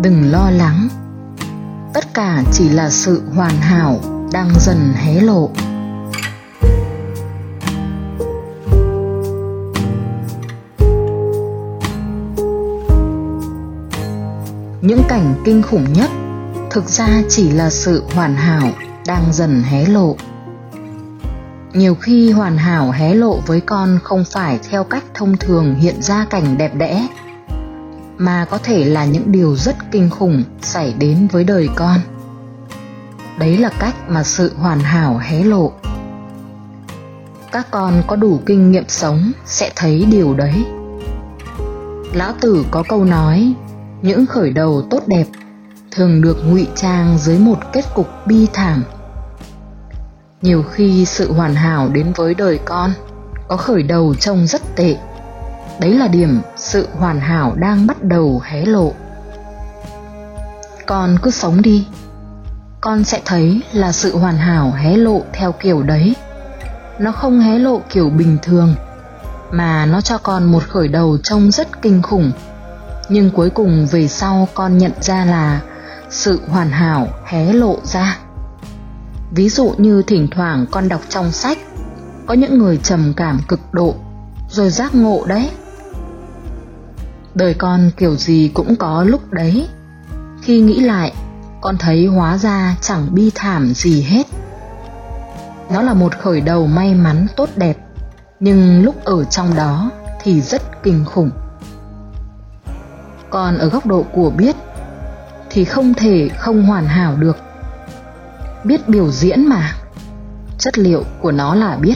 đừng lo lắng. Tất cả chỉ là sự hoàn hảo đang dần hé lộ. Những cảnh kinh khủng nhất thực ra chỉ là sự hoàn hảo đang dần hé lộ. Nhiều khi hoàn hảo hé lộ với con không phải theo cách thông thường hiện ra cảnh đẹp đẽ mà có thể là những điều rất kinh khủng xảy đến với đời con. Đấy là cách mà sự hoàn hảo hé lộ. Các con có đủ kinh nghiệm sống sẽ thấy điều đấy. Lão tử có câu nói, những khởi đầu tốt đẹp thường được ngụy trang dưới một kết cục bi thảm. Nhiều khi sự hoàn hảo đến với đời con có khởi đầu trông rất tệ đấy là điểm sự hoàn hảo đang bắt đầu hé lộ. Con cứ sống đi. Con sẽ thấy là sự hoàn hảo hé lộ theo kiểu đấy. Nó không hé lộ kiểu bình thường, mà nó cho con một khởi đầu trông rất kinh khủng. Nhưng cuối cùng về sau con nhận ra là sự hoàn hảo hé lộ ra. Ví dụ như thỉnh thoảng con đọc trong sách, có những người trầm cảm cực độ rồi giác ngộ đấy. Đời con kiểu gì cũng có lúc đấy. Khi nghĩ lại, con thấy hóa ra chẳng bi thảm gì hết. Nó là một khởi đầu may mắn tốt đẹp, nhưng lúc ở trong đó thì rất kinh khủng. Còn ở góc độ của biết, thì không thể không hoàn hảo được. Biết biểu diễn mà. Chất liệu của nó là biết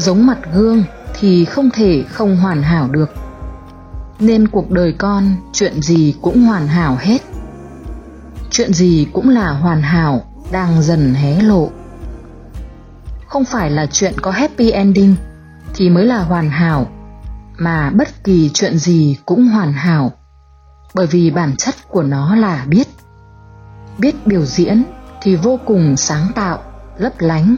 giống mặt gương thì không thể không hoàn hảo được. Nên cuộc đời con, chuyện gì cũng hoàn hảo hết. Chuyện gì cũng là hoàn hảo, đang dần hé lộ. Không phải là chuyện có happy ending thì mới là hoàn hảo, mà bất kỳ chuyện gì cũng hoàn hảo. Bởi vì bản chất của nó là biết. Biết biểu diễn thì vô cùng sáng tạo, lấp lánh.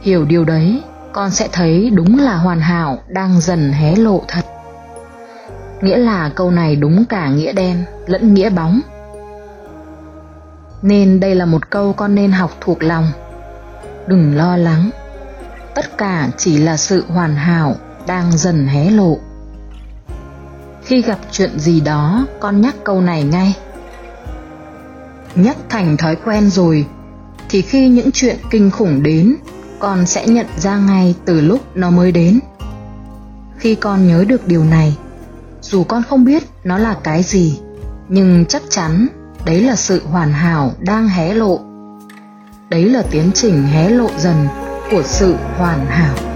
Hiểu điều đấy con sẽ thấy đúng là hoàn hảo, đang dần hé lộ thật. Nghĩa là câu này đúng cả nghĩa đen lẫn nghĩa bóng. Nên đây là một câu con nên học thuộc lòng. Đừng lo lắng, tất cả chỉ là sự hoàn hảo, đang dần hé lộ. Khi gặp chuyện gì đó, con nhắc câu này ngay. Nhắc thành thói quen rồi, thì khi những chuyện kinh khủng đến con sẽ nhận ra ngay từ lúc nó mới đến. Khi con nhớ được điều này, dù con không biết nó là cái gì, nhưng chắc chắn đấy là sự hoàn hảo đang hé lộ. Đấy là tiến trình hé lộ dần của sự hoàn hảo.